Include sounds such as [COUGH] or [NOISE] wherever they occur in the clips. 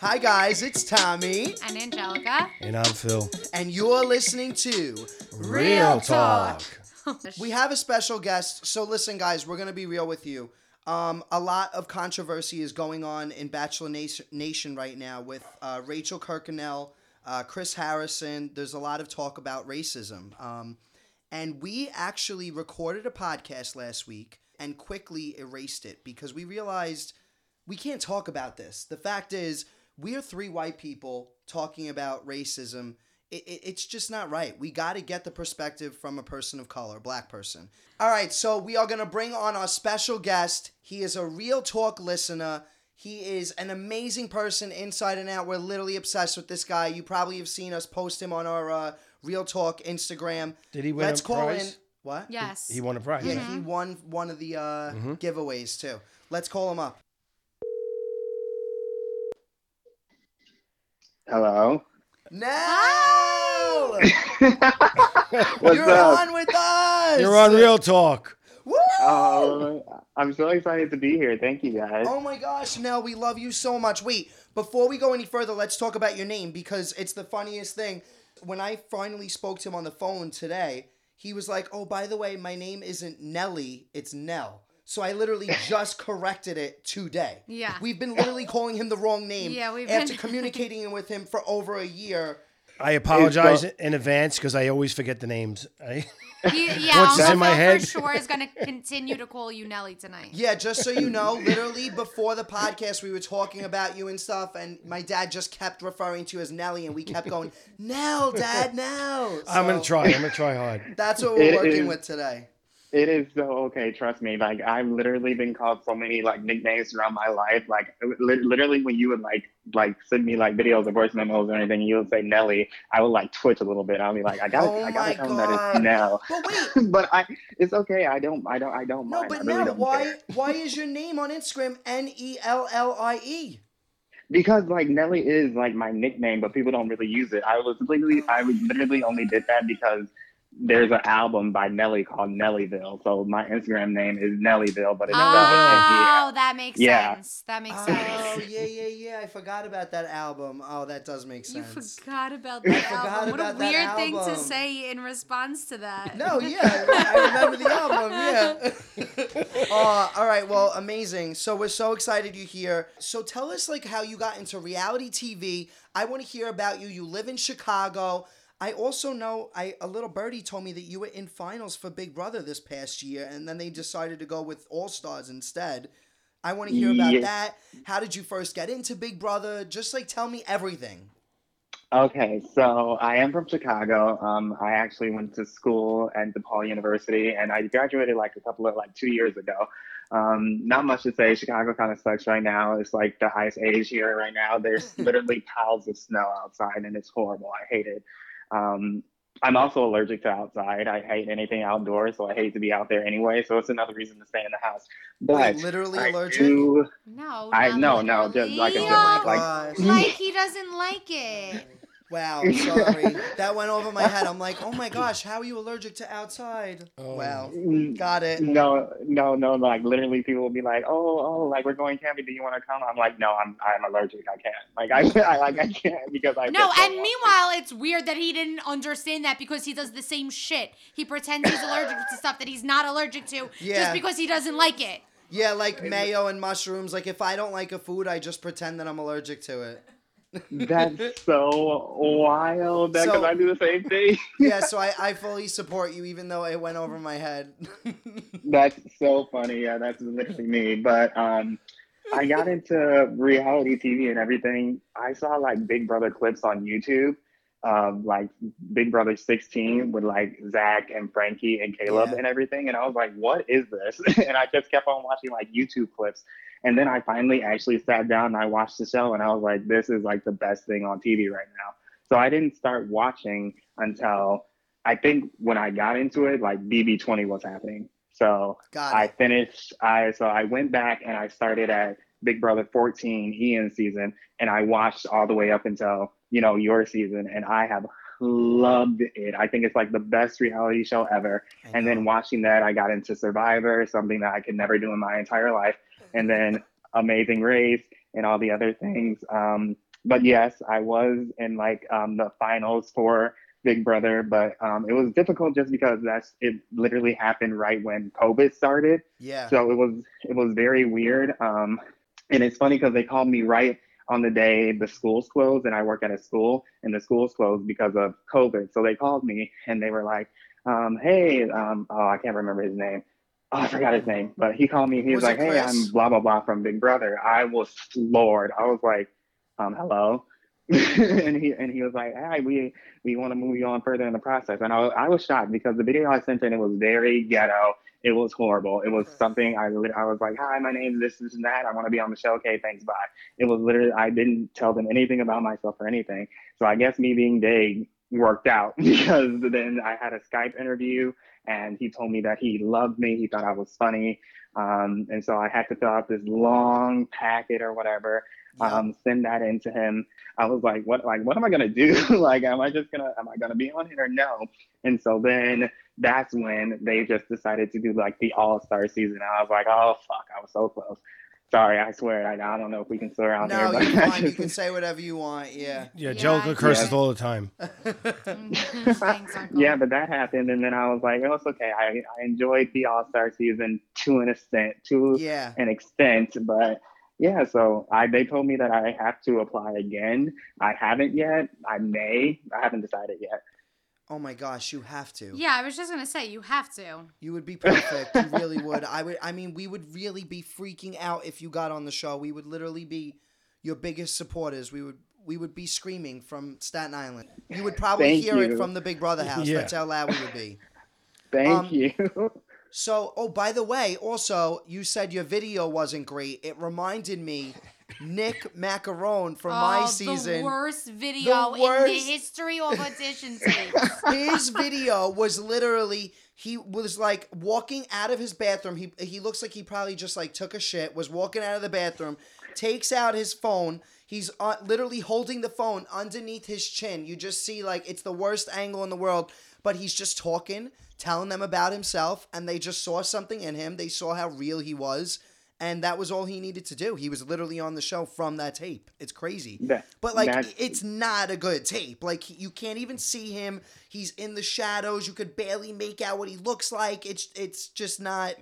Hi guys, it's Tommy, And Angelica. And I'm Phil. and you're listening to Real Talk. [LAUGHS] We have a special guest. So listen, guys, we're gonna be real with you. Um, a lot of controversy is going on in Bachelor Nation, Nation right now with uh, Rachel Kirkconnell, uh, Chris Harrison. There's a lot of talk about racism. Um, and we actually recorded a podcast last week and quickly erased it because we realized we can't talk about this. The fact is, we are three white people talking about racism. It, it, it's just not right. We got to get the perspective from a person of color, black person. All right, so we are going to bring on our special guest. He is a real talk listener. He is an amazing person inside and out. We're literally obsessed with this guy. You probably have seen us post him on our uh, Real Talk Instagram. Did he win Let's a call prize? in. What? Yes. He won a prize. Yeah, he won one of the uh, giveaways too. Let's call him up. Hello. No! [LAUGHS] What's You're up? on with us. You're on Real Talk. Woo! Oh, I'm so excited to be here. Thank you guys. Oh my gosh, Nell, we love you so much. Wait, before we go any further, let's talk about your name because it's the funniest thing. When I finally spoke to him on the phone today, he was like, "Oh, by the way, my name isn't Nelly, it's Nell." So I literally [LAUGHS] just corrected it today. Yeah. We've been literally calling him the wrong name Yeah, we've after been- [LAUGHS] communicating with him for over a year. I apologize It's, in advance because I always forget the names. I, He, [LAUGHS] yeah, Once it's Uncle in my head. for sure is going to continue to call you Nelly tonight. Yeah, just so you know, literally before the podcast, we were talking about you and stuff, and my dad just kept referring to you as Nelly, and we kept going, Nell, Dad, Nell. I'm gonna try. I'm gonna try hard. [LAUGHS] That's what we're It working is- with today. It is so okay. Trust me. Like I've literally been called so many like nicknames throughout my life. Like li- literally, when you would like like send me like videos or voice memos or anything, you would say Nelly. I would like twitch a little bit. I'll be like, I gotta, Oh I gotta tell them that it's Nell. But wait, [LAUGHS] but I, it's okay. I don't, I don't, I don't no, mind. but really Nell, why, care. why is your name on Instagram N E L L I E? Because like Nelly is like my nickname, but people don't really use it. I was literally, I was literally only did that because there's an album by Nelly called Nellyville. So my Instagram name is Nellyville, but it's Oh, spelled that makes Yeah. sense. That makes Oh, sense. yeah, yeah, yeah. I forgot about that album. Oh, that does make sense. You forgot about I that forgot album. What a that weird thing to say in response to that. No, yeah, I remember the album. Yeah. [LAUGHS] uh, all right. Well, amazing. So we're so excited you're here. So tell us like how you got into reality TV. I want to hear about you. You live in Chicago. I also know I a little birdie told me that you were in finals for Big Brother this past year, and then they decided to go with All Stars instead. I want to hear about Yeah. that. How did you first get into Big Brother? Just like tell me everything. Okay, so I am from Chicago. Um, I actually went to school at DePaul University, and I graduated like a couple of like two years ago. Um, not much to say. Chicago kind of sucks right now. It's like the ice age here right now. There's [LAUGHS] literally piles of snow outside, and it's horrible. I hate it. Um, I'm also allergic to outside. I hate anything outdoors, so I hate to be out there anyway. So it's another reason to stay in the house. But Wait, literally I allergic? do- No, I not no no just like a literally. joke. Like like he doesn't like it. Wow, [LAUGHS] sorry. that went over my head. I'm like, oh my gosh, how are you allergic to outside? Oh. Wow. Mm, Got it. No, no, no. Like literally, people will be like, "Oh, oh, like we're going camping. Do you want to come?" I'm like, "No, I'm, I'm allergic. I can't. Like, I, [LAUGHS] I like, I can't because I." No, so and meanwhile, it's weird that he didn't understand that because he does the same shit. He pretends he's allergic to stuff that he's not allergic to Yeah. just because he doesn't like it. Yeah, like mayo and mushrooms. Like if I don't like a food, I just pretend that I'm allergic to it. That's so wild. Because So- I do the same thing. [LAUGHS] yeah, so I, I fully support you, even though it went over my head. [LAUGHS] that's so funny. Yeah, that's literally me. But um, I got into reality TV and everything. I saw like Big Brother clips on YouTube. Of like Big Brother 16 with like Zach and Frankie and Caleb Yeah. and everything. And I was like, what is this? [LAUGHS] and I just kept on watching like YouTube clips. And then I finally actually sat down and I watched the show and I was like, this is like the best thing on TV right now. So I didn't start watching until I think when I got into it, like BB20 was happening. So I finished. I so I went back and I started at Big Brother 14 Ian season, and I watched all the way up until you know your season, and I have loved it. I think it's like the best reality show ever. And then watching that, I got into Survivor, something that I could never do in my entire life. And then Amazing Race and all the other things. Um, but yes, I was in like um, the finals for Big Brother, but um, it was difficult just because that's it literally happened right when COVID started. yeah. So it was it was very weird. Um, and it's funny because they called me right on the day the schools closed, and I work at a school, and the schools closed because of COVID. So they called me and they were like, um, "Hey, um, oh, I can't remember his name. Oh, I forgot his name, but he called me. He was, Was like, "Hey, Chris? I'm blah blah blah from Big Brother." I was floored. I was like, um, "Hello." [LAUGHS] and he and he was like, "Hey, we we want to move you on further in the process." And I, was- I was shocked because the video I sent in it was very ghetto. It was horrible. It was something I I was like, "Hi, my name is this, this and that. I want to be on the show. Okay, thanks, bye." It was literally I didn't tell them anything about myself or anything. So I guess me being big worked out [LAUGHS] because then I had a Skype interview and he told me that he loved me. He thought I was funny. Um, and so I had to fill out this long packet or whatever um, send that in to him. I was like, what, like, what am I gonna do? [LAUGHS] like, am I just gonna, am I gonna be on it or no? And so then that's when they just decided to do like the All Star season. I was like, oh fuck, I was so close. Sorry, I swear, I, I don't know if we can swear out no, there, you're but [LAUGHS] I fine. You can say whatever you want. Yeah. Yeah, Yeah, Jellicoe curses Yeah. all the time. [LAUGHS] Thanks, yeah, but that happened, and then I was like, oh, it's okay. I, I enjoyed the All Star season to an extent, to Yeah. an extent, but yeah. So I they told me that I have to apply again. I haven't yet. I may. I haven't decided yet. Oh my gosh, you have to. Yeah, I was just gonna say you have to. You would be perfect. You really would. I would. I mean, we would really be freaking out if you got on the show. We would literally be your biggest supporters. We would. We would be screaming from Staten Island. You would probably Thank hear it from the Big Brother house. Yeah. That's how loud we would be. Thank Um, you. So, oh, by the way, also, you said your video wasn't great. It reminded me, Nick Maccarone from my oh, season. the worst video The in the history of audition [LAUGHS] tapes. his video was literally he was like walking out of his bathroom. He he looks like he probably just like took a shit. Was walking out of the bathroom, takes out his phone. He's uh, literally holding the phone underneath his chin. You just see like it's the worst angle in the world, but he's just talking, telling them about himself, and they just saw something in him. They saw how real he was. And that was all he needed to do. He was literally on the show from that tape. It's crazy. That- But like that's- it's not a good tape. Like you can't even see him. He's in the shadows. You could barely make out what he looks like. It's it's just not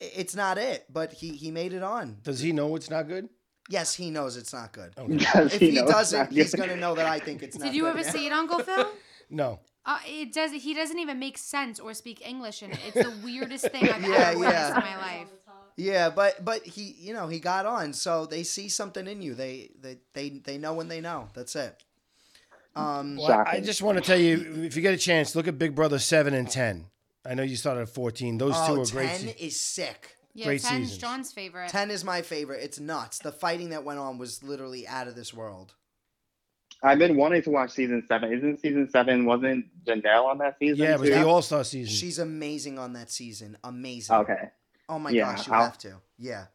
it's not it. But he he made it on. Does he know it's not good? Yes, he knows it's not good. Does If he know it's doesn't, he's gonna know that I think it's not. Did you good. ever see it, Uncle Phil? [LAUGHS] No. Uh, it does. He doesn't even make sense or speak English in it. It's the weirdest thing I've [LAUGHS] Yeah, ever witnessed yeah. in my life. Yeah, but but he you know he got on. So they see something in you. They they they they know when they know. That's it. Um. Well, I just want to tell you, if you get a chance, look at Big Brother 7 and 10. I know you started at 14. Those two Oh, are great. 10 is sick. Yeah, Great 10's seasons. John's favorite. 10 is my favorite. It's nuts. The fighting that went on was literally out of this world. I've been wanting to watch season seven. Isn't season seven? Wasn't Janelle on that season? Yeah, it was too? the All Star season. She's amazing on that season. Amazing. okay. Oh my Yeah, gosh, you I'll- have to. Yeah.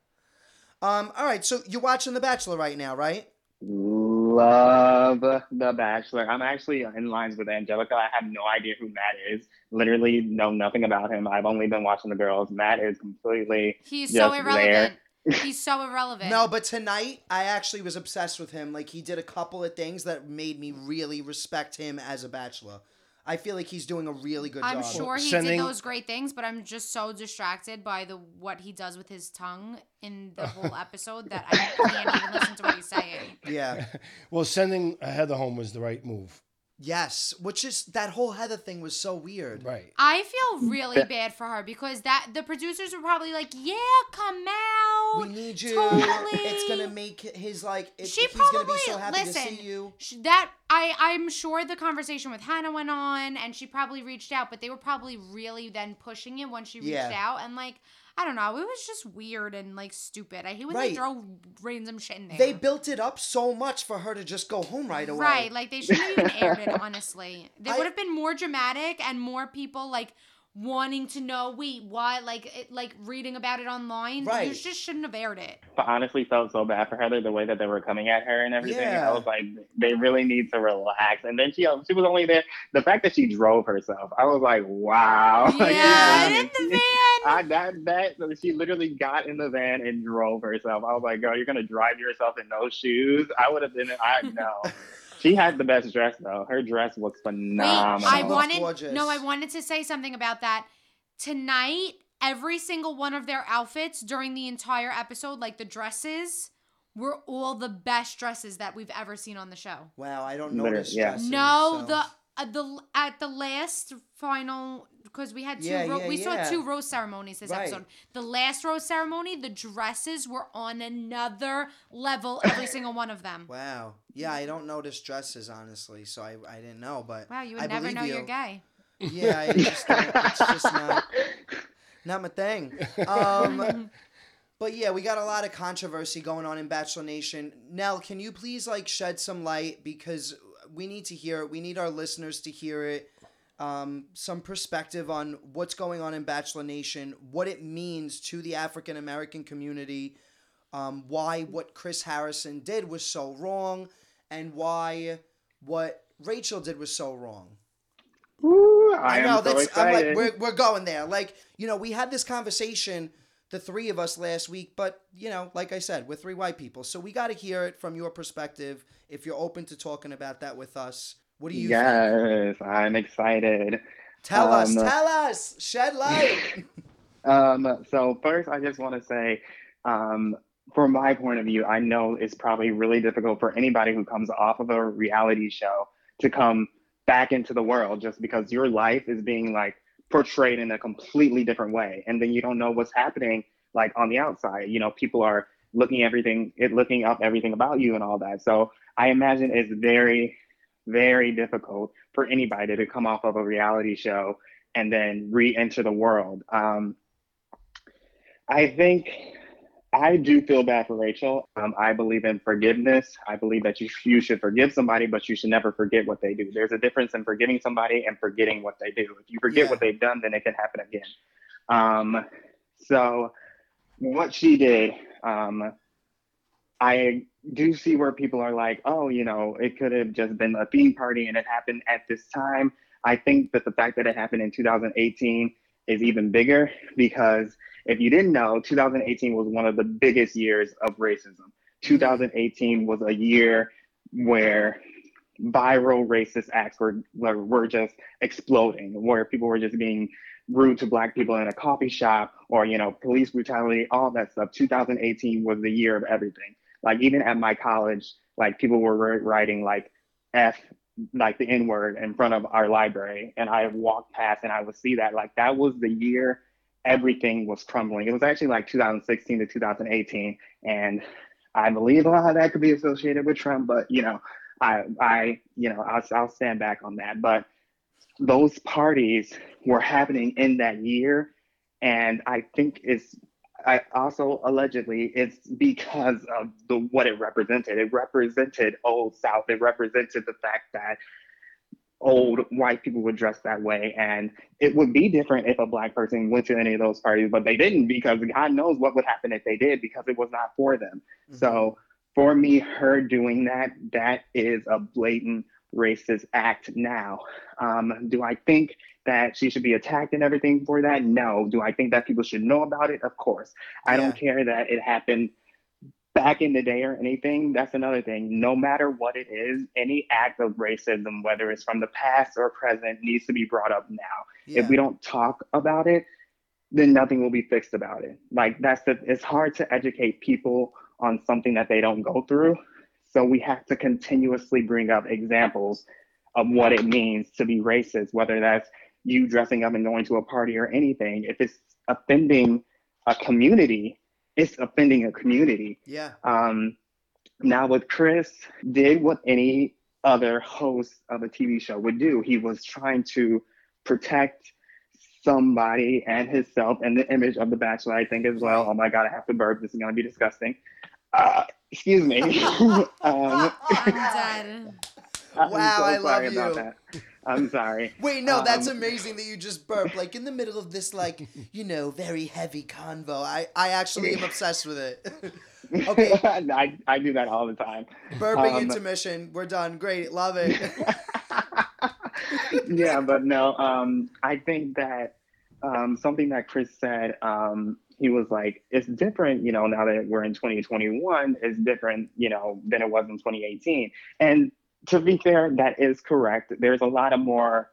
Um. All right. So you're watching The Bachelor right now, right? Love The Bachelor. I'm actually in lines with Angelica. I have no idea who Matt is. Literally know nothing about him. I've only been watching the girls. Matt is completely He's so just irrelevant. [LAUGHS] He's so irrelevant. No, but tonight I actually was obsessed with him. Like he did a couple of things that made me really respect him as a bachelor. I feel like he's doing a really good job. I'm sure he Sending- did those great things, but I'm just so distracted by the what he does with his tongue in the [LAUGHS] whole episode that I can't even listen to what he's saying. Yeah. [LAUGHS] well, sending Heather home was the right move. Yes. Which is that whole Heather thing was so weird. Right. I feel really bad for her because that the producers were probably like, "Yeah, come out." We need you. Totally. It's gonna make his like. It, she he's probably gonna be so happy listen. to see you. That I I'm sure the conversation with Hannah went on, and she probably reached out, but they were probably really then pushing it when she reached Yeah. out, and like I don't know, it was just weird and like stupid. I hate when Right. they throw random shit in there. They built it up so much for her to just go home right away. Right, like they shouldn't have even [LAUGHS] aired it. Honestly, they I- would have been more dramatic and more people like wanting to know wait why like it, like reading about it online. Right. You just shouldn't have aired it. But honestly felt so bad for Heather the way that they were coming at her and everything. Yeah. I was like, they really need to relax. And then she she was only there. The fact that she drove herself, I was like, wow. Like, Yeah, [LAUGHS] she- in the van. I, that that she literally got in the van and drove herself. I was like, girl, you're gonna drive yourself in those shoes. I would have been. I know. She had the best dress though. Her dress was Wait, phenomenal. I looks wanted gorgeous. no, I wanted to say something about that. Tonight, every single one of their outfits during the entire episode, like the dresses, were all the best dresses that we've ever seen on the show. Wow, I don't Literally, notice yeah. dresses. no, so- the uh, the at the last final because we had two Yeah, ro- yeah, we yeah. saw two rose ceremonies this Right. episode. The last rose ceremony, the dresses were on another level, every single one of them. Wow. Yeah, I don't notice dresses honestly, so I, I didn't know, but Wow, you would I never know you. you're gay. Yeah, I [LAUGHS] just it's just not not my thing. Um, [LAUGHS] but yeah, we got a lot of controversy going on in Bachelor Nation. Nell, can you please like shed some light because we need to hear it. We need our listeners to hear it. Um, some perspective on what's going on in Bachelor Nation, what it means to the African American community, um, why what Chris Harrison did was so wrong, and why what Rachel did was so wrong. Woo, I, I, know so that's I'm like we're we're going there. Like, you know, we had this conversation the three of us last week, but you know, like I said, we're three white people. So we got to hear it from your perspective if you're open to talking about that with us. What do you think? yes, I'm excited. Tell us, Um, tell us. Shed light. [LAUGHS] Um, so first, I just want to say, um, from my point of view, I know it's probably really difficult for anybody who comes off of a reality show to come back into the world just because your life is being like portrayed in a completely different way, and then you don't know what's happening like on the outside. You know, people are looking everything, it looking up everything about you and all that. So I imagine it's very, very difficult for anybody to come off of a reality show and then re-enter the world. Um, I think I do feel bad for Rachel. Um, I believe in forgiveness. I believe that you you should forgive somebody, but you should never forget what they do. There's a difference in forgiving somebody and forgetting what they do. If you forget Yeah. what they've done, then it can happen again. Um, so what she did, um, I do see where people are like, oh, you know, it could have just been a theme party and it happened at this time. I think that the fact that it happened in 2018 is even bigger because if you didn't know, 2018 was one of the biggest years of racism. 2018 was a year where viral racist acts were, were, just exploding, where people were just being rude to black people in a coffee shop or, you know, police brutality, all that stuff. 2018 was the year of everything. Like even at my college, like people were writing like F like the N word in front of our library. And I walked past and I would see that. Like that was the year everything was crumbling. It was actually like 2016 to 2018. And I believe a lot of that could be associated with Trump, but you know, I, I, you know, I'll, I'll stand back on that. But those parties were happening in that year. And I think it's I also allegedly it's because of the what it represented. It represented old South. It represented the fact that old white people would dress that way, and it would be different if a black person went to any of those parties, but they didn't because God knows what would happen if they did because it was not for them. So for me, her doing that, that is a blatant racist act now. Um, do I think that she should be attacked and everything for that? No. Do I think that people should know about it? Of course. I don't care that it happened back in the day or anything. That's another thing. No matter what it is, any act of racism, whether it's from the past or present, needs to be brought up now. Yeah. If we don't talk about it, then nothing will be fixed about it. Like that's the it's hard to educate people on something that they don't go through. So we have to continuously bring up examples of what it means to be racist, whether that's you dressing up and going to a party or anything. If it's offending a community, it's offending a community. yeah. Um, now with Chris, did what any other host of a TV show would do. He was trying to protect somebody and himself and the image of the Bachelor. I think as well. Oh my God, I have to burp. This is gonna be disgusting. Uh, excuse me. [LAUGHS] um, I'm dead. [LAUGHS] I'm Wow, so I love you. I'm sorry. Wait, no, that's Um, amazing that you just burp like in the middle of this like you know very heavy convo. I I actually am obsessed with it. [LAUGHS] Okay. I, I do that all the time. Burping Um, intermission. We're done. Great, love it. [LAUGHS] yeah, but no, um, I think that um, something that Chris said, um, he was like, it's different, you know, now that we're in 2021, it's different, you know, than it was in 2018. And to be fair, that is correct. There's a lot of more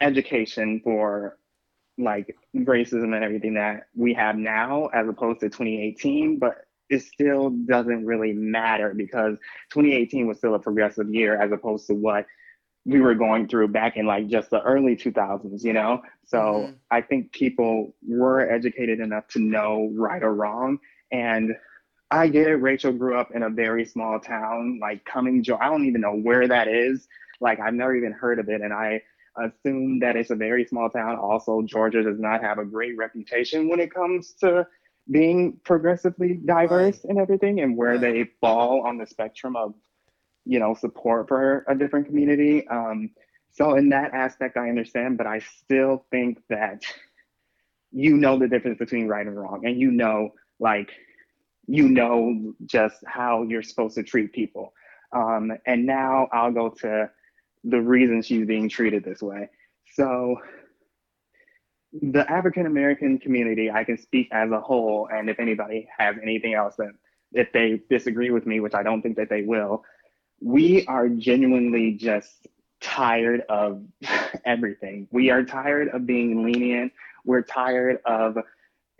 education for like racism and everything that we have now as opposed to 2018, but it still doesn't really matter because 2018 was still a progressive year as opposed to what we were going through back in like just the early 2000s, you know? So Mhm. I think people were educated enough to know right or wrong. And I get it. Rachel grew up in a very small town, like Cumming, Georgia. I don't even know where that is. Like I've never even heard of it. And I assume that it's a very small town. Also, Georgia does not have a great reputation when it comes to being progressively diverse and everything and where Right. they fall on the spectrum of you know support for a different community um, so in that aspect i understand but i still think that you know the difference between right and wrong and you know like you know just how you're supposed to treat people um, and now i'll go to the reason she's being treated this way so the african american community i can speak as a whole and if anybody has anything else that if they disagree with me which i don't think that they will we are genuinely just tired of [LAUGHS] everything. We are tired of being lenient. We're tired of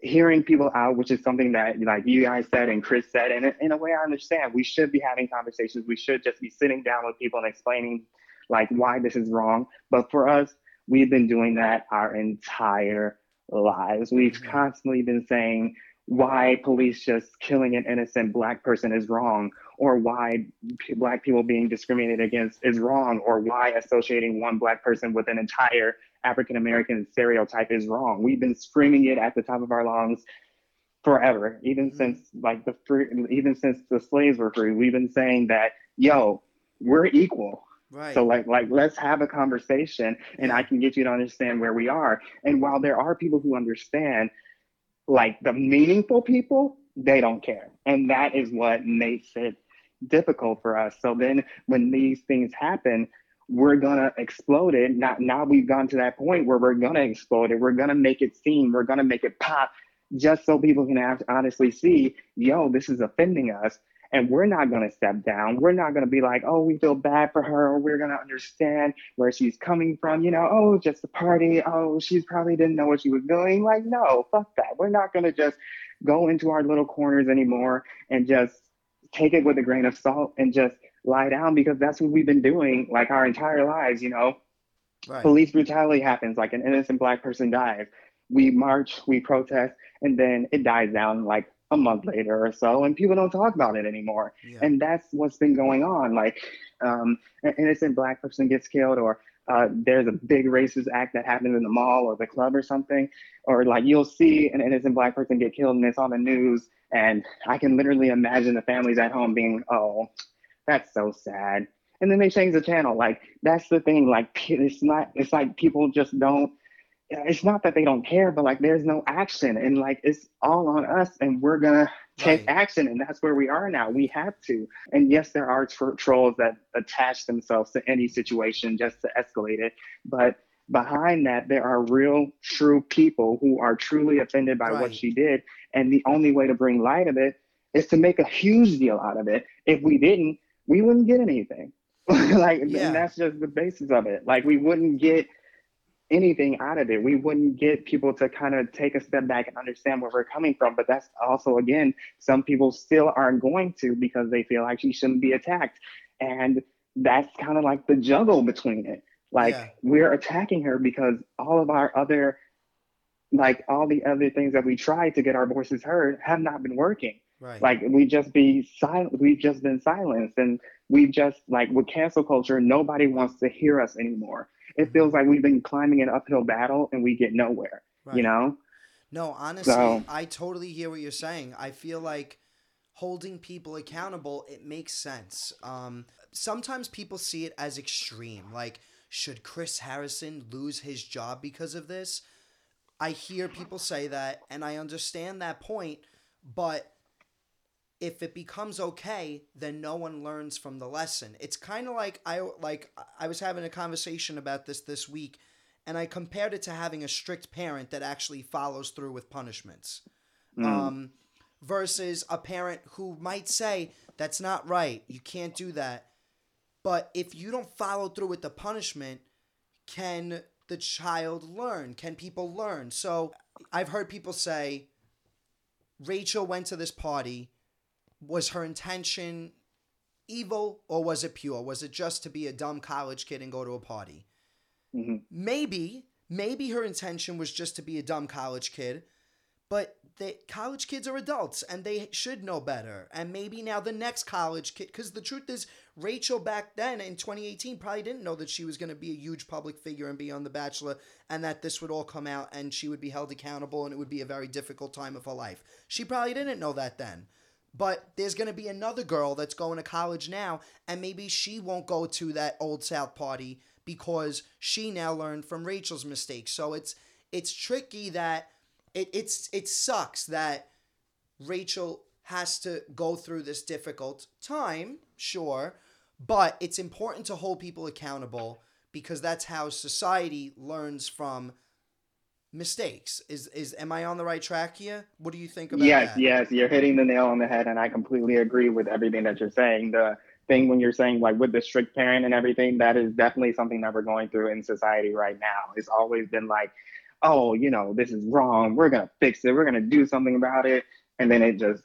hearing people out, which is something that like you guys said and Chris said. And in a way, I understand. We should be having conversations. We should just be sitting down with people and explaining like why this is wrong. But for us, we've been doing that our entire lives. We've mm-hmm. constantly been saying why police just killing an innocent black person is wrong or why p- black people being discriminated against is wrong or why associating one black person with an entire african american stereotype is wrong we've been screaming it at the top of our lungs forever even Mhm. since like the free, even since the slaves were free we've been saying that yo we're equal right. so like like let's have a conversation and I can get you to understand where we are. And while there are people who understand, like the meaningful people, they don't care. And that is what makes it difficult for us. So then when these things happen, we're gonna explode it. Now, now we've gone to that point where we're gonna explode it. We're gonna make it seem, we're gonna make it pop, just so people can have, honestly see, yo, this is offending us. And we're not gonna step down. We're not gonna be like, oh, we feel bad for her, or we're gonna understand where she's coming from. You know, oh, just a party. Oh, she's probably didn't know what she was doing. Like, no, fuck that. We're not gonna just go into our little corners anymore and just take it with a grain of salt and just lie down because that's what we've been doing like our entire lives, you know. right. Police brutality happens, like an innocent black person dies. We march, we protest, and then it dies down like a month later or so, and people don't talk about it anymore. Yeah. And that's what's been going on. Like, um, an innocent black person gets killed, or uh, there's a big racist act that happens in the mall or the club or something, or like you'll see an innocent black person get killed and it's on the news, and I can literally imagine the families at home being, oh, that's so sad. And then they change the channel. Like that's the thing. Like it's not. It's like people just don't. It's not that they don't care, but like there's no action, and like it's all on us, and we're gonna take Right. action, and that's where we are now. We have to. And yes, there are tr- trolls that attach themselves to any situation just to escalate it, but behind that there are real true people who are truly offended by Right. what she did and the only way to bring light of it is to make a huge deal out of it if we didn't we wouldn't get anything [LAUGHS] like Yeah. and that's just the basis of it like we wouldn't get anything out of it. We wouldn't get people to kind of take a step back and understand where we're coming from but that's also again some people still aren't going to because they feel like she shouldn't be attacked. And that's kind of like the juggle between it. Like Yeah. we're attacking her because all of our other like all the other things that we tried to get our voices heard have not been working. Right. like we just be silent we've just been silenced and we've just like with cancel culture nobody wants to hear us anymore it feels like we've been climbing an uphill battle and we get nowhere right. you know No, honestly, So- I totally hear what you're saying. I feel like holding people accountable, it makes sense. Um, sometimes people see it as extreme. Like should Chris Harrison lose his job because of this? I hear people say that, and I understand that point, but if it becomes okay, then no one learns from the lesson. It's kind of like I like I was having a conversation about this this week, and I compared it to having a strict parent that actually follows through with punishments, Mm. um, versus a parent who might say that's not right. You can't do that. But if you don't follow through with the punishment, can the child learn? Can people learn? So I've heard people say Rachel went to this party. Was her intention evil or was it pure? Was it just to be a dumb college kid and go to a party? Mhm. Maybe, maybe her intention was just to be a dumb college kid, but the college kids are adults and they should know better. And maybe now the next college kid, because the truth is, Rachel back then in 2018 probably didn't know that she was going to be a huge public figure and be on The Bachelor and that this would all come out and she would be held accountable and it would be a very difficult time of her life. She probably didn't know that then. But there's going to be another girl that's going to college now, and maybe she won't go to that old South party because she now learned from Rachel's mistakes. So it's it's tricky that it it's it sucks that Rachel has to go through this difficult time, sure, but it's important to hold people accountable because that's how society learns from mistakes. Is is am I on the right track here? What do you think about yes, that? yes, you're hitting the nail on the head, and I completely agree with everything that you're saying. The thing when you're saying like with the strict parent and everything, that is definitely something that we're going through in society right now. It's always been like, oh, you know, this is wrong. We're gonna fix it. We're gonna do something about it, and then it just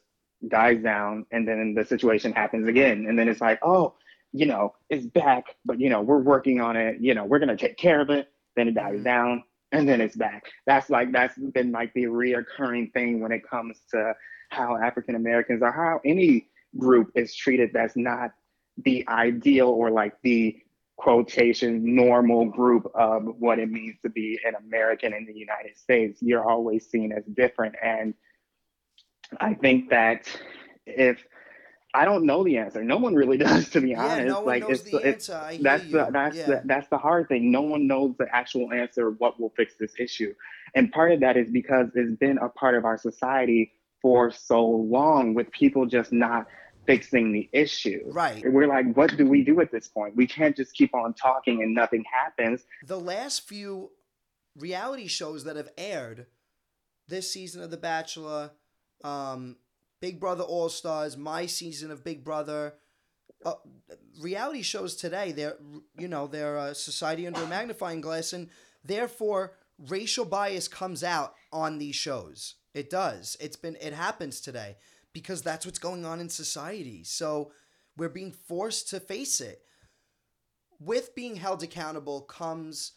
dies down, and then the situation happens again, and then it's like, oh, you know, it's back, but you know, we're working on it. You know, we're gonna take care of it. Then it dies Mhm. down, and then it's back. That's like that's been like the reoccurring thing when it comes to how African Americans or how any group is treated that's not the ideal or like the quotation normal group of what it means to be an American in the United States. You're always seen as different. And I think that if I don't know the answer, no one really [LAUGHS] does, to be Yeah, honest. no one like knows it's, the it's answer. I hear that's you. the that's yeah. the that's the hard thing. No one knows the actual answer of what will fix this issue. And part of that is because it's been a part of our society for so long with people just not fixing the issue. right. We're like, what do we do at this point? We can't just keep on talking and nothing happens. The last few reality shows that have aired this season of The Bachelor, um, Big Brother All Stars, my season of Big Brother, uh, reality shows today, they're you know they're uh, society under a magnifying glass, and therefore racial bias comes out on these shows. It does. It's been it happens today because that's what's going on in society. So we're being forced to face it. With being held accountable comes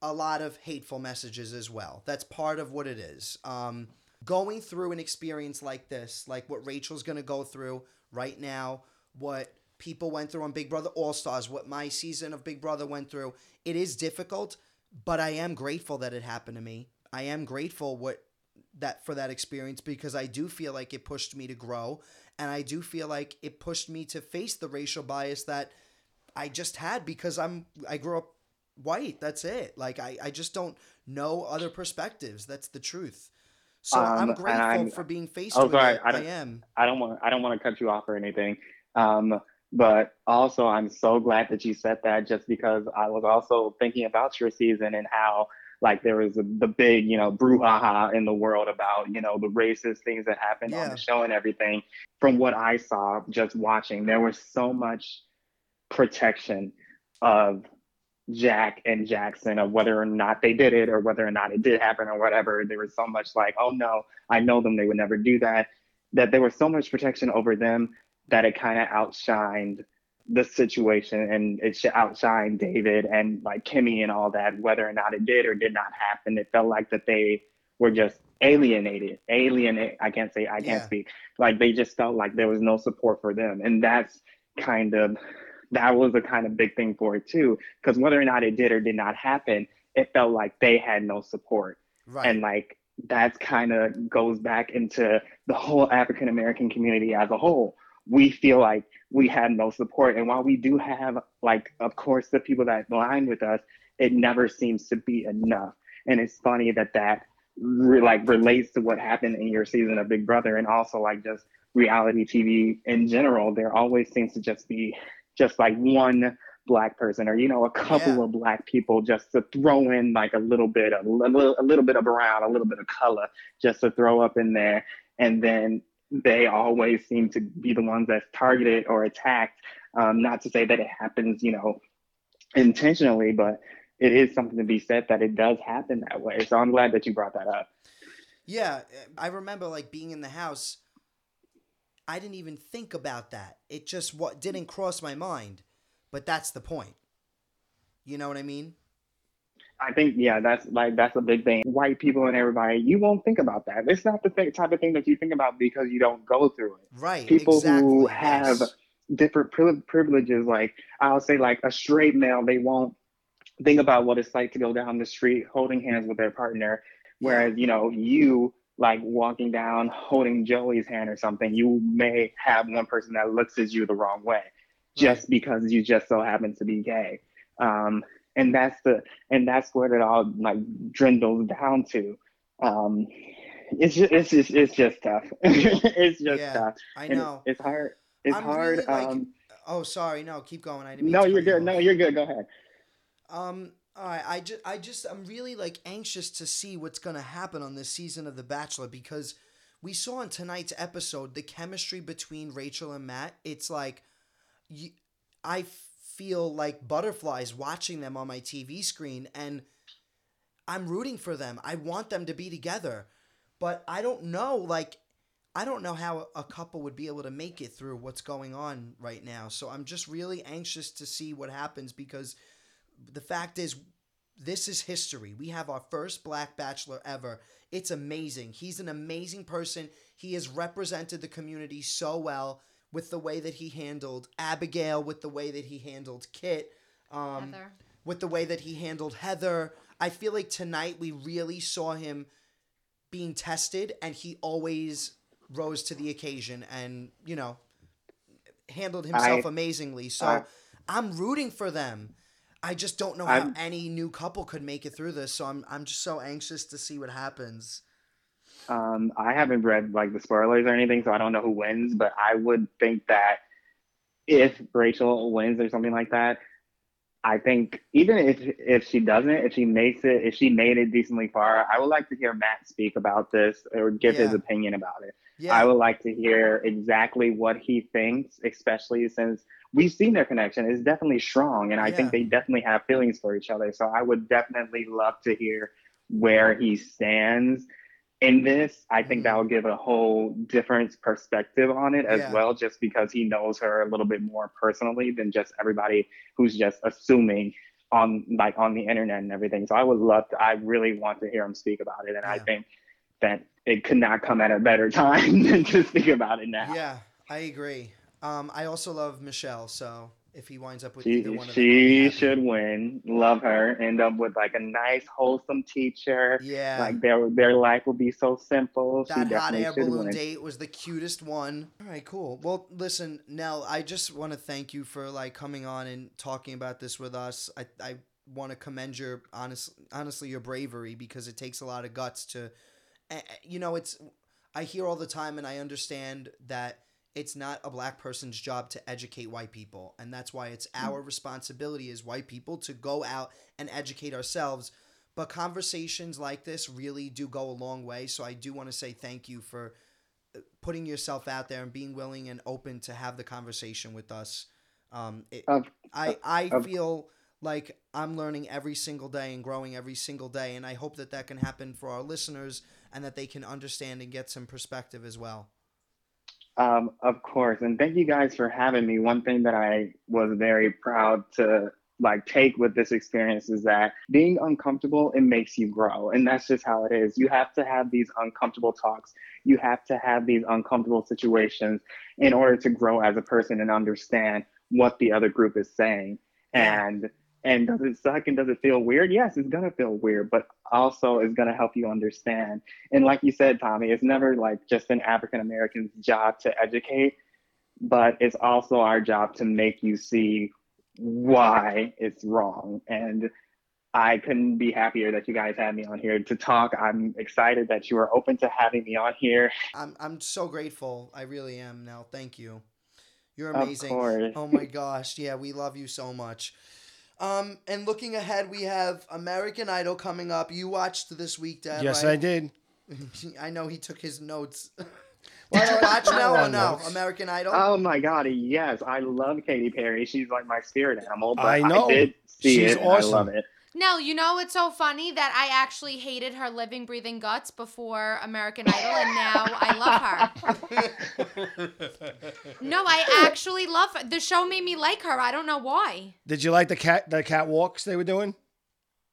a lot of hateful messages as well. That's part of what it is. Um, going through an experience like this, like what Rachel's going to go through right now, what people went through on Big Brother All Stars, what my season of Big Brother went through, it is difficult, but I am grateful that it happened to me. I am grateful what that for that experience because I do feel like it pushed me to grow and I do feel like it pushed me to face the racial bias that I just had because I'm I grew up white. That's it. Like I, I just don't know other perspectives. That's the truth. So Um, I'm grateful I'm- for being faced Oh, with sorry, it. I I, don't- am. I don't want I don't want to cut you off or anything. Um, but also I'm so glad that you said that just because I was also thinking about your season and how like there was a, the big, you know, brouhaha in the world about, you know, the racist things that happened on Yeah. the show and everything. From what I saw just watching, there was so much protection of Jack and Jackson of whether or not they did it or whether or not it did happen or whatever. There was so much like, oh no, I know them, they would never do that. That there was so much protection over them that it kind of outshined the situation and it sh- outshined David and like Kemi and all that, whether or not it did or did not happen. It felt like that they were just alienated, alienate. I can't say, I can't Yeah. speak. Like they just felt like there was no support for them. And that's kind of, that was a kind of big thing for it too. Because whether or not it did or did not happen, it felt like they had no support Right. and like that's kind of goes back into the whole African American community as a whole, we feel like we had no support. And while we do have, like, of course, the people that align with us, it never seems to be enough. And it's funny that that re- like relates to what happened in your season of Big Brother, and also like just reality TV in general. There always seems to just be just like one black person or you know a couple Yeah. of black people just to throw in like a little bit of a little, a little bit of brown a little bit of color just to throw up in there and then they always seem to be the ones that's targeted or attacked um, not to say that it happens you know intentionally but it is something to be said that it does happen that way so i'm glad that you brought that up Yeah, I remember like being in the house. I didn't even think about that. It just what didn't cross my mind. But that's the point. You know what I mean? I think yeah, that's like that's a big thing. White people and everybody, you won't think about that. It's not the th- type of thing that you think about because you don't go through it. Right. People exactly. who have yes. different pri- privileges, like I'll say, like a straight male, they won't think about what it's like to go down the street holding hands with their partner, whereas you know you like walking down holding Joey's hand or something, you may have one person that looks at you the wrong way, just because you just so happen to be gay. Um, and that's the and that's what it all like dwindles down to. Um, it's just it's just it's just tough. [LAUGHS] it's just Yeah, tough. I And know. It's hard. It's I'm hard. really, like, um, Oh, sorry. No, keep going. I didn't mean no, you're good. off. No, you're good. Go ahead. Um. All right. I just, I just, I'm really like anxious to see what's gonna happen on this season of The Bachelor because we saw in tonight's episode the chemistry between Rachel and Matt. It's like, you, I feel like butterflies watching them on my TV screen, and I'm rooting for them. I want them to be together, but I don't know. Like, I don't know how a couple would be able to make it through what's going on right now. So I'm just really anxious to see what happens because the fact is, this is history. We have our first black bachelor ever. It's amazing. He's an amazing person. He has represented the community so well with the way that he handled Abigail, with the way that he handled Kit, um, with the way that he handled Heather. I feel like tonight we really saw him being tested, and he always rose to the occasion and, you know, handled himself I- amazingly. So I- I'm rooting for them. I just don't know how I'm- any new couple could make it through this. So I'm I'm just so anxious to see what happens. Um, I haven't read like the spoilers or anything, so I don't know who wins. But I would think that if Rachel wins or something like that, I think even if if she doesn't, if she makes it, if she made it decently far, I would like to hear Matt speak about this or give his opinion about it. Yeah. I would like to hear exactly what he thinks, especially since we've seen their connection. It's definitely strong, and I Yeah. think they definitely have feelings for each other. So I would definitely love to hear where he stands in this. I think Mhm. that will give a whole different perspective on it as Yeah. well, just because he knows her a little bit more personally than just everybody who's just assuming on like on the internet and everything. So I would love to. I really want to hear him speak about it, and I think that it could not come at a better [LAUGHS] time than to speak about it now. Yeah, I agree. Um, I also love Michelle. So if he winds up with She, either one of them, she should win. Love her. End up with like a nice, wholesome teacher. Yeah. Like their their life will be so simple. she that hot air balloon win. date was the cutest one. All right, cool. Well, listen, Nell, I just want to thank you for like coming on and talking about this with us. I I want to commend your honest honestly your bravery because it takes a lot of guts to eh, eh, you know, it's I hear all the time and I understand that it's not a black person's job to educate white people. And that's why it's our responsibility as white people to go out and educate ourselves. But conversations like this really do go a long way. So i do want to say thank you for uh, putting yourself out there and being willing and open to have the conversation with us. Um, it, i i of- feel like i'm learning every single day and growing every single day. And i hope that that can happen for our listeners and that they can understand and get some perspective as well Um, of course, and thank you guys for having me. One thing that I was very proud to like take with this experience is that being uncomfortable it makes you grow, and that's just how it is. You have to have these uncomfortable talks. You have to have these uncomfortable situations in order to grow as a person and understand what the other group is saying. And and does it suck and does it feel weird? Yes, it's gonna feel weird, but also it's gonna help you understand. And like you said, Tommy, it's never like just an African American's job to educate. but it's also our job to make you see why it's wrong. And I couldn't be happier that you guys had me on here to talk. I'm excited that you are open to having me on here. I'm I'm so grateful. I really am now. Thank you. You're Of amazing. course. Oh my gosh. Yeah, we love you so much. Um, and looking ahead, we have American Idol coming up. You watched this week, Dad. yes, right? I did. [LAUGHS] I know he took his notes. [LAUGHS] [LAUGHS] Did you watch I now or no? notes. American Idol. Oh my God, yes. I love Katy Perry. She's like my spirit animal. But I know. did see She's it. awesome. I love it. Nell, you know it's so funny that I actually hated her living, breathing guts before American Idol, and now I love her. [LAUGHS] No, I actually love her. The show made me like her. I don't know why. Did you like the cat the cat walks they were doing?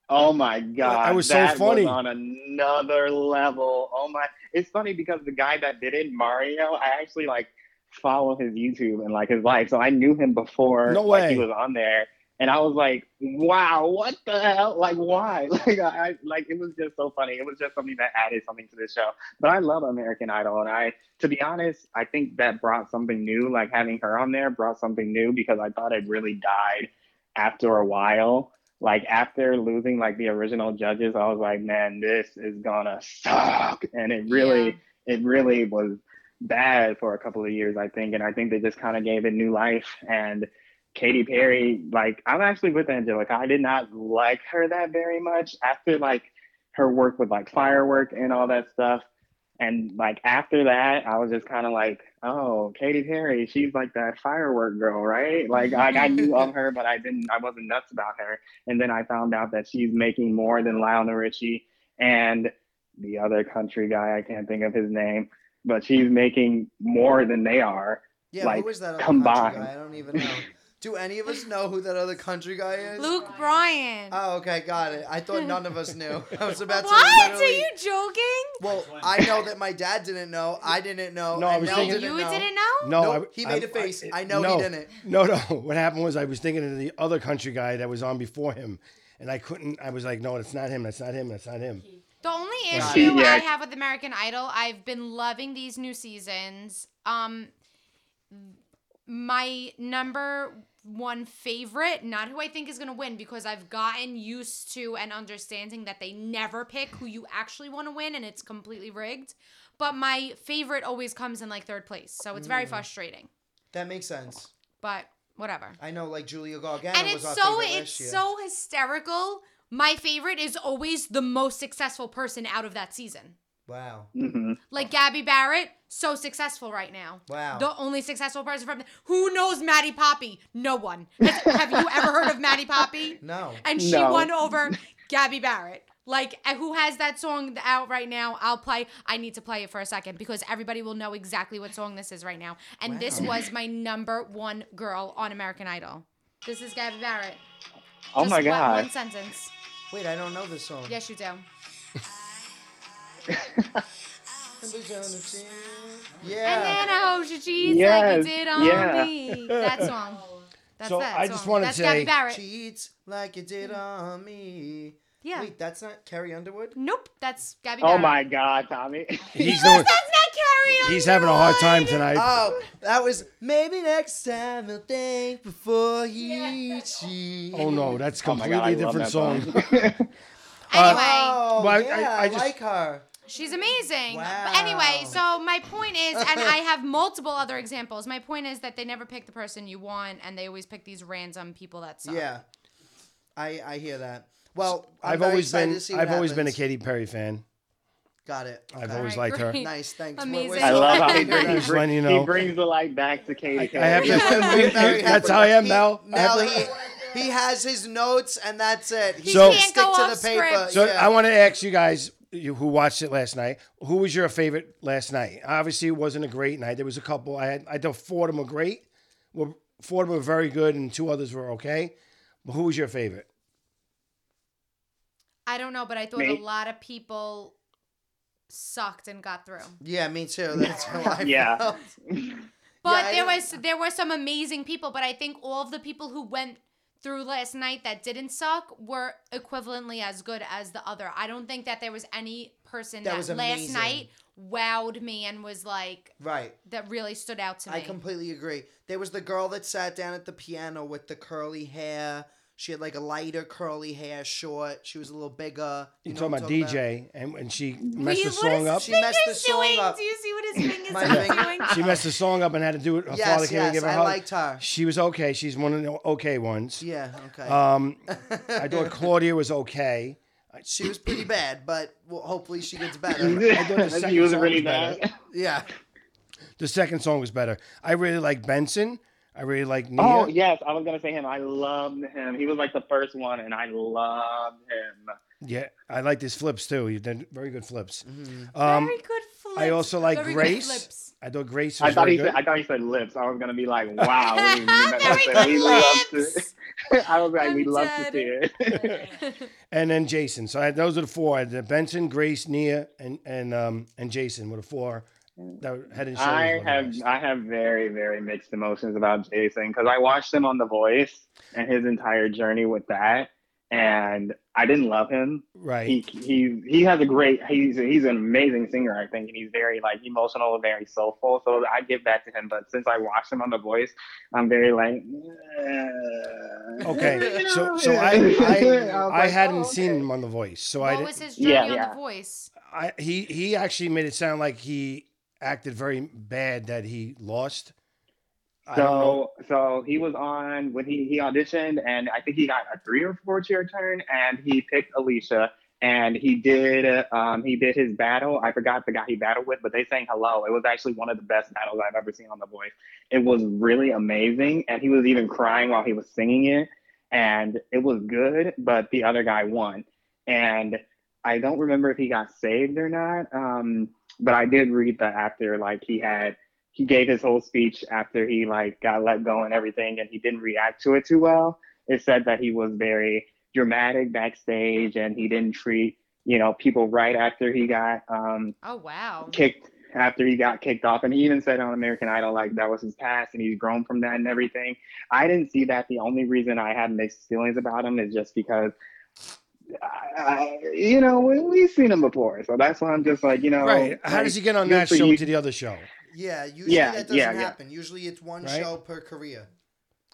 Oh my god, That was so that funny. on another level. Oh my! It's funny because the guy that did it, Mario, I actually like follow his YouTube and like his life, so I knew him before No like, he was on there, and I was like, wow, what the hell? Like, why? [LAUGHS] Like, I like it was just so funny. It was just something that added something to the show. But I love American Idol, and I, to be honest, I think that brought something new. Like having her on there brought something new because I thought it really died after a while like after losing like the original judges, I was like, man, this is gonna suck. And it really, it really was bad for a couple of years, I think. And I think they just kind of gave it new life. And Katy Perry, like, I'm actually with Angelica. I did not like her that very much after like her work with like firework and all that stuff. And like after that, I was just kind of like, oh, Katy Perry, she's like that firework girl, right? Like I, I knew of her, but I didn't, I wasn't nuts about her. And then I found out that she's making more than Lionel Richie and the other country guy. I can't think of his name, but she's making more than they are. yeah, like, who is that combined. I don't even know. [LAUGHS] Do any of us know who that other country guy is? Luke Bryan. Oh, okay, got it. I thought none of us knew. [LAUGHS] I was about to what? Are you joking? Well, I know that my dad didn't know. I didn't know. No, I was Nell thinking- didn't you know. didn't know? No, Nope, he made a face. I know he didn't. No, no. [LAUGHS] What happened was I was thinking of the other country guy that was on before him, and I couldn't. I was like, no, it's not him. That's not him. That's not him. The only issue it. I have with American Idol, I've been loving these new seasons. Um, my number one favorite, not who I think is gonna win, because I've gotten used to and understanding that they never pick who you actually want to win, and it's completely rigged. But my favorite always comes in like third place, so it's Mm. very frustrating. That makes sense. But whatever. I know, like Julia Gargano and was it's our so favorite it's last year. so hysterical. My favorite is always the most successful person out of that season. Wow, hmm Like Gabby Barrett, so successful right now. wow. The only successful person from who knows Maddie Poppe? No one. Has- have you ever heard of Maddie Poppe? [LAUGHS] no. And she No. won over Gabby Barrett. Like uh, who has that song out right now? I'll play. I need to play it for a second because everybody will know exactly what song this is right now. And this was my number one girl on American Idol. This is Gabby Barrett. Oh Just my one- god. One sentence. Wait, I don't know this song. Yes, you do. [LAUGHS] Yeah. And then I hope she cheats like Yes, you did on yeah. me. [LAUGHS] That song. That's So, that I just song. wanna That's say- Gabby Barrett. Cheats like you did on me. Yeah. Wait, that's not Carrie Underwood? Nope. That's Gabby Oh Barrett. my god, Tommy. [LAUGHS] He's No, doing. that's not Carrie. He's having a hard time tonight. Oh, that was maybe next time he'll think before he cheats. Oh no, that's Oh completely god, I love different that song. song. Anyway, Oh, Well, I- yeah, I- I, I just- like her. She's amazing. Wow. But anyway, so my point is, and I have multiple other examples. My point is that they never pick the person you want, and they always pick these random people that suck. Yeah, I I hear that. Well, I'm I've very always been. to see I've always been a happens. Katy Perry fan. Got it. I've always Alright, liked her. Nice, thanks. We're- Amazing. we're I love how he, brings, that. Just you know. he brings the light back to Katy. I have [LAUGHS] to- We're very That's happy. how I am He- now. I Now he, he has his notes and that's it. He So- can Can't stick go to off the paper. script. So yeah. I want to ask you guys you, who watched it last night. Who was your favorite last night? Obviously, it wasn't a great night. There was a couple. I had. I thought four of them were great. Well, four of them were very good, and two others were okay. But who was your favorite? I don't know, but I thought Me? a lot of people sucked and got through. yeah, me too. [LAUGHS] That's how I Yeah. felt. But I there don't- was there were some amazing people, but I think all of the people who went through last night that didn't suck were equivalently as good as the other. I don't think that there was any person That that, last night wowed me and was like Right. that really stood out to me. I completely agree. There was the girl that sat down at the piano with the curly hair. She had like a lighter curly hair, short. She was a little bigger. You're know talking what about I'm DJ, and when she messed you- the song up, She messed the song doing? up. Do you see what his fingers My are finger- doing? she messed the song up and had to do it. Her Yes, father came and yes, gave her a I hug. liked her. She was okay. She's one of the okay ones. Yeah, okay. Um, [LAUGHS] I thought Claudia was okay. she was pretty bad, but well, hopefully she gets better. I thought the [LAUGHS] second he was song really was better. bad. yeah. The second song was better. I really like Benson. I really like Nia. Oh yes, I was gonna say him. I loved him. He was like the first one, and I loved him. Yeah, I liked his flips too. He did very good flips. Mm-hmm. Um, Very good flips. I also like Very Grace. I thought Grace was I thought very he good. said. I thought he said lips. I was gonna be like, [LAUGHS] wow. what do you mean? Very I said, good we love to- lips. [LAUGHS] I was like, I'm we love to see it. [LAUGHS] and then Jason. So I, those are the four. The Benson, Grace, Nia, and and um and Jason were the four that head and shoulders. I have. I have very very mixed emotions about Jason because I watched him on The Voice and his entire journey with that, and I didn't love him. right. He he he has a great he's he's an amazing singer I think and he's very like emotional very soulful so I give that to him but since I watched him on The Voice I'm very like eh. Okay, [LAUGHS] so so [LAUGHS] I was I, I hadn't oh, seen him on The Voice, so I what didn't. was his journey Yeah, on yeah. The Voice? I he he actually made it sound like he acted very bad that he lost. I don't know. So so he was on when he he auditioned and I think he got a three or four chair turn and he picked Alicia and he did um he did his battle. I forgot the guy he battled with, but they sang hello. It was actually one of the best battles I've ever seen on The Voice. It was really amazing and he was even crying while he was singing it and it was good, but the other guy won. And I don't remember if he got saved or not. Um, but I did read that after like he had he gave his whole speech after he like got let go and everything and he didn't react to it too well. It said that he was very dramatic backstage and he didn't treat you know people right after he got um Oh wow. kicked after he got kicked off. And he even said on american idol like that was his past and he's grown from that and everything. I didn't see that. The only reason i had mixed feelings about him is just because I, I, you know we, we've seen him before so that's why i'm just like you know Right. How like, does he get on that show you. to the other show? Yeah, usually Yeah, that doesn't yeah, yeah. happen. Usually it's one Right? show per career.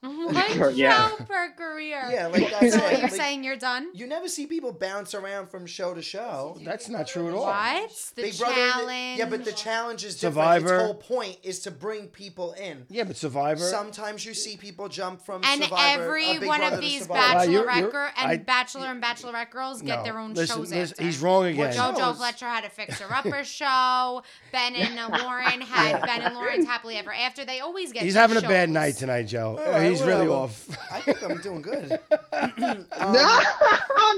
One Yeah. show per career. Yeah, like that's So what it. you're Like, saying you're done? You never see people bounce around from show to show. That's not true at all. What? The Big Brother, challenge. yeah, but the challenge is Survivor. different. Its whole point is to bring people in. Yeah, but Survivor. Sometimes you see people jump from and Survivor, every uh, one Brother of these Survivor. Wow, you're- bachelorette you're- and I- bachelor and bachelorette girls get No, their own listen, shows listen. He's wrong again. show? JoJo. Fletcher had a Fixer Upper [LAUGHS] show. Ben and [LAUGHS] uh, Lauren had Ben and Lauren's Happily Ever After. They always get. He's these having a bad night tonight, Joe. All right, he's really whatever. off. [LAUGHS] I think I'm doing good. [LAUGHS] [LAUGHS] no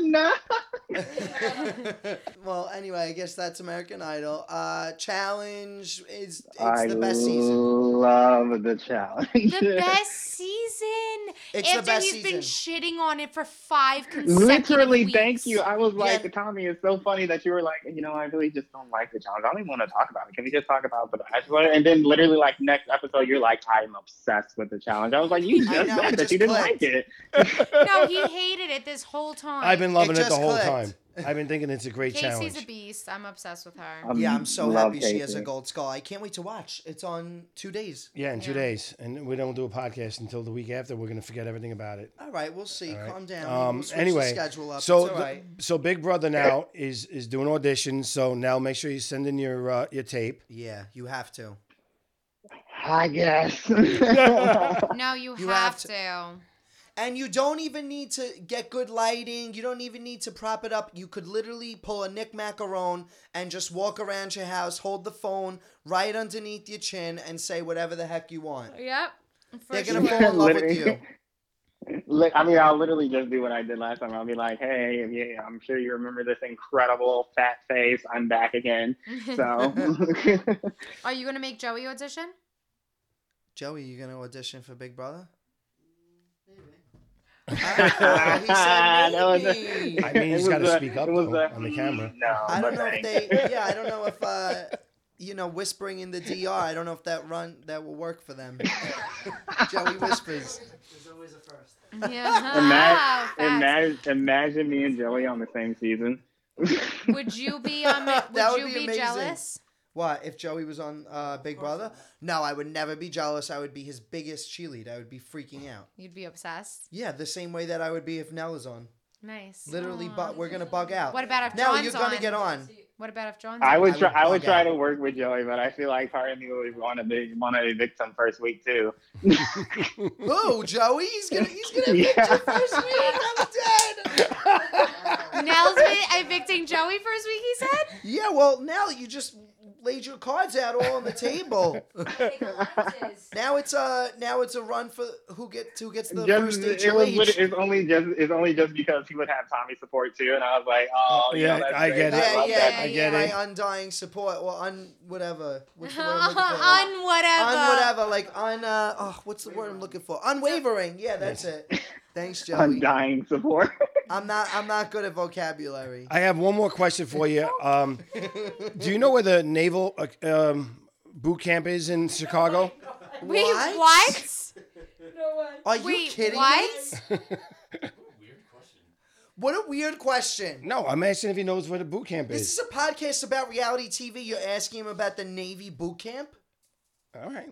no well, anyway, I guess that's American Idol. Uh, challenge is it's I the best season. love the challenge. The best season. It's the After best he's been shitting on it for five consecutive Literally, weeks. thank you. I was like, Yeah. Tommy, it's so funny that you were like, you know, I really just don't like the challenge. I don't even want to talk about it. Can we just talk about the bachelor? And then literally, like next episode, you're like, I'm obsessed with the challenge. I was like, you I just know, said that just you didn't clicked. like it. No, he hated it this whole time. I've been loving it, just the whole clicked. time. I've been thinking it's a great Kaycee's challenge. a beast. I'm obsessed with her. Um, Yeah, I'm so love happy she has a Kaycee. gold skull. I can't wait to watch. It's on two days. yeah, in two Yeah. days, and we don't do a podcast until the week after. We're gonna forget everything about it. All right, we'll see. All right. Calm down. Um, we'll switch anyway, the schedule up. so it's all the- right. so Big Brother now is is doing auditions. So now make sure you send in your uh, your tape. Yeah, you have to. I guess. [LAUGHS] No, you, You have, have to. to. And you don't even need to get good lighting. You don't even need to prop it up. You could literally pull a Nick Maccarone and just walk around your house, hold the phone right underneath your chin, and say whatever the heck you want. Yep. They're sure. gonna fall in love with you. [LAUGHS] I mean, I'll literally just do what I did last time. I'll be like, "Hey, yeah, I'm sure you remember this incredible fat face. I'm back again." So, [LAUGHS] Are you gonna make Joey audition? Joey, you gonna audition for Big Brother? Ah, he said [LAUGHS] That was a- maybe. I mean, he's It gotta a- speak up, it though, a- on the camera. No, I don't but know if they. Yeah, I don't know if uh, you know, whispering in the DR. I don't know if that run that will work for them. Joey whispers. There's always a first. Yeah. Ima- Facts. imagine, imagine me and Joey on the same season. Would you be um, [LAUGHS] Would That would you be be, amazing. jealous? What if Joey was on uh, Big Brother? No, I would never be jealous. I would be his biggest cheerleader. I would be freaking out. You'd be obsessed. Yeah, the same way that I would be if Nell is on. Nice. Literally, Aw. but we're gonna bug out. What about if Nell, John's you're gonna on? get on. What about if John's I on? would I try. would I would bug try out. to work with Joey, but I feel like part of me would want to be, want to evict him first week too. Who, Joey? He's gonna he's gonna [LAUGHS] evict Yeah. you first week. I'm dead. Nell's vi- evicting Joey first week. He said. yeah, well, Nell, you just laid your cards out all on the table. [LAUGHS] now it's uh now it's a run for who get who gets the Just, first it was. It's only just. It's only just because he would have Tommy support too, and I was like, oh, you Yeah, know, that's I great. get it. yeah, love yeah, that. I yeah, get my undying support or un whatever. What's the word I'm looking for? [LAUGHS] on whatever. Un whatever, like un uh oh, what's the word I'm looking for? Unwavering. Yeah, that's it. Thanks, [LAUGHS] Joey. Undying support. [LAUGHS] I'm not I'm not good at vocabulary. I have one more question for you. Um, do you know where the naval uh, um, boot camp is in Chicago? [LAUGHS] Wait, What? what? Are you Wait, kidding what? me? What a weird question. No, I'm asking if he knows where the boot camp is. This is. is a podcast about reality TV. You're asking him about the Navy boot camp? All right.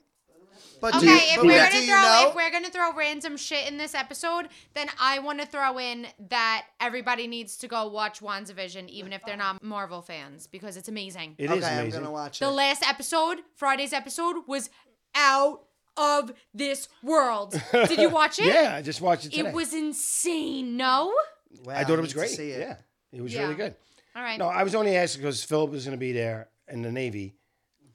But Okay, do you, if but we're gonna you throw know? if we're gonna throw random shit in this episode, then I want to throw in that everybody needs to go watch WandaVision, even if they're not Marvel fans, because it's amazing. It is okay, I'm amazing. gonna watch the last episode, Friday's episode, was out of this world. Did you watch [LAUGHS] it? Yeah, I just watched it today. It was insane. No. Wow, I thought it was great. see it. Yeah, it was Yeah. really good. All right. No, I was only asking because Philip was going to be there in the Navy.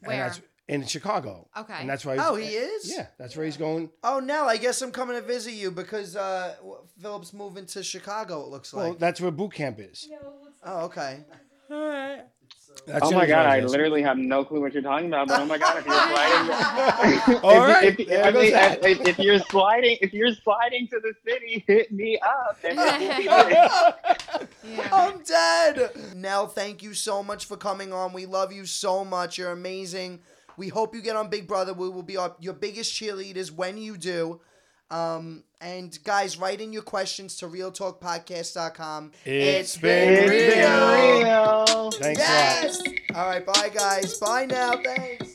and Where? That's- in Chicago. Okay. And that's why. Oh, he is? Yeah, that's where he's going. Oh Nell, I guess I'm coming to visit you because uh, Philip's moving to Chicago. It looks Well, like. that's where boot camp is. oh, okay. That's oh my god, I literally have no clue what you're talking about. But oh my god, if you're [LAUGHS] sliding, [LAUGHS] All if, right, if, there I mean, if, if you're sliding, if you're sliding to the city, hit me up. And we'll be [LAUGHS] there. Yeah. I'm dead. Nell, thank you so much for coming on. We love you so much. You're amazing. We hope you get on Big Brother. We will be our, your biggest cheerleaders when you do. Um, and guys, write in your questions to realtalkpodcast.com. It's been It's real. been real. Thanks a lot. Yes. All right, bye guys. Bye now. Thanks.